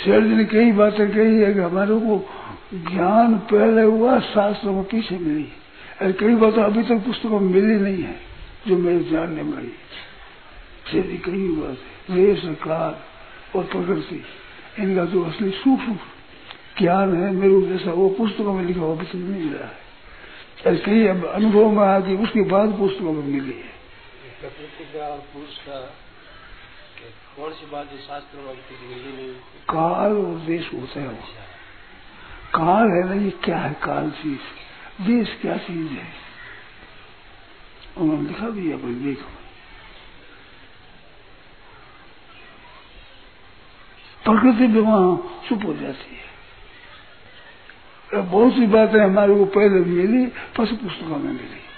शेर जी ने कई बातें कही है कि हमारे को ज्ञान पहले हुआ, शास्त्रों में पीछे मिली। और कई बातें अभी तक पुस्तकों में मिली नहीं है, जो मेरे जानने में आई शेर जी, कई बात। रेस काल और प्रकृति, इनका जो असली सूक्ष्म ज्ञान है, मेरे जैसा वो पुस्तकों में लिखा हुआ अभी तक नहीं मिला है। कई अब अनुभव में आ गई उसके बाद पुस्तकों में मिली है प्रकृति का और पुरुष का कौन सी बात शास्त्र काल और देश होता है। काल है ना, ये क्या है काल चीज़? देश क्या चीज़ है? उन्होंने लिखा भी अपने में। प्रकृति भी वहाँ चुप हो जाती है। बहुत सी बातें हमारे को पहले मिली, पशु पुस्तकों में मिली।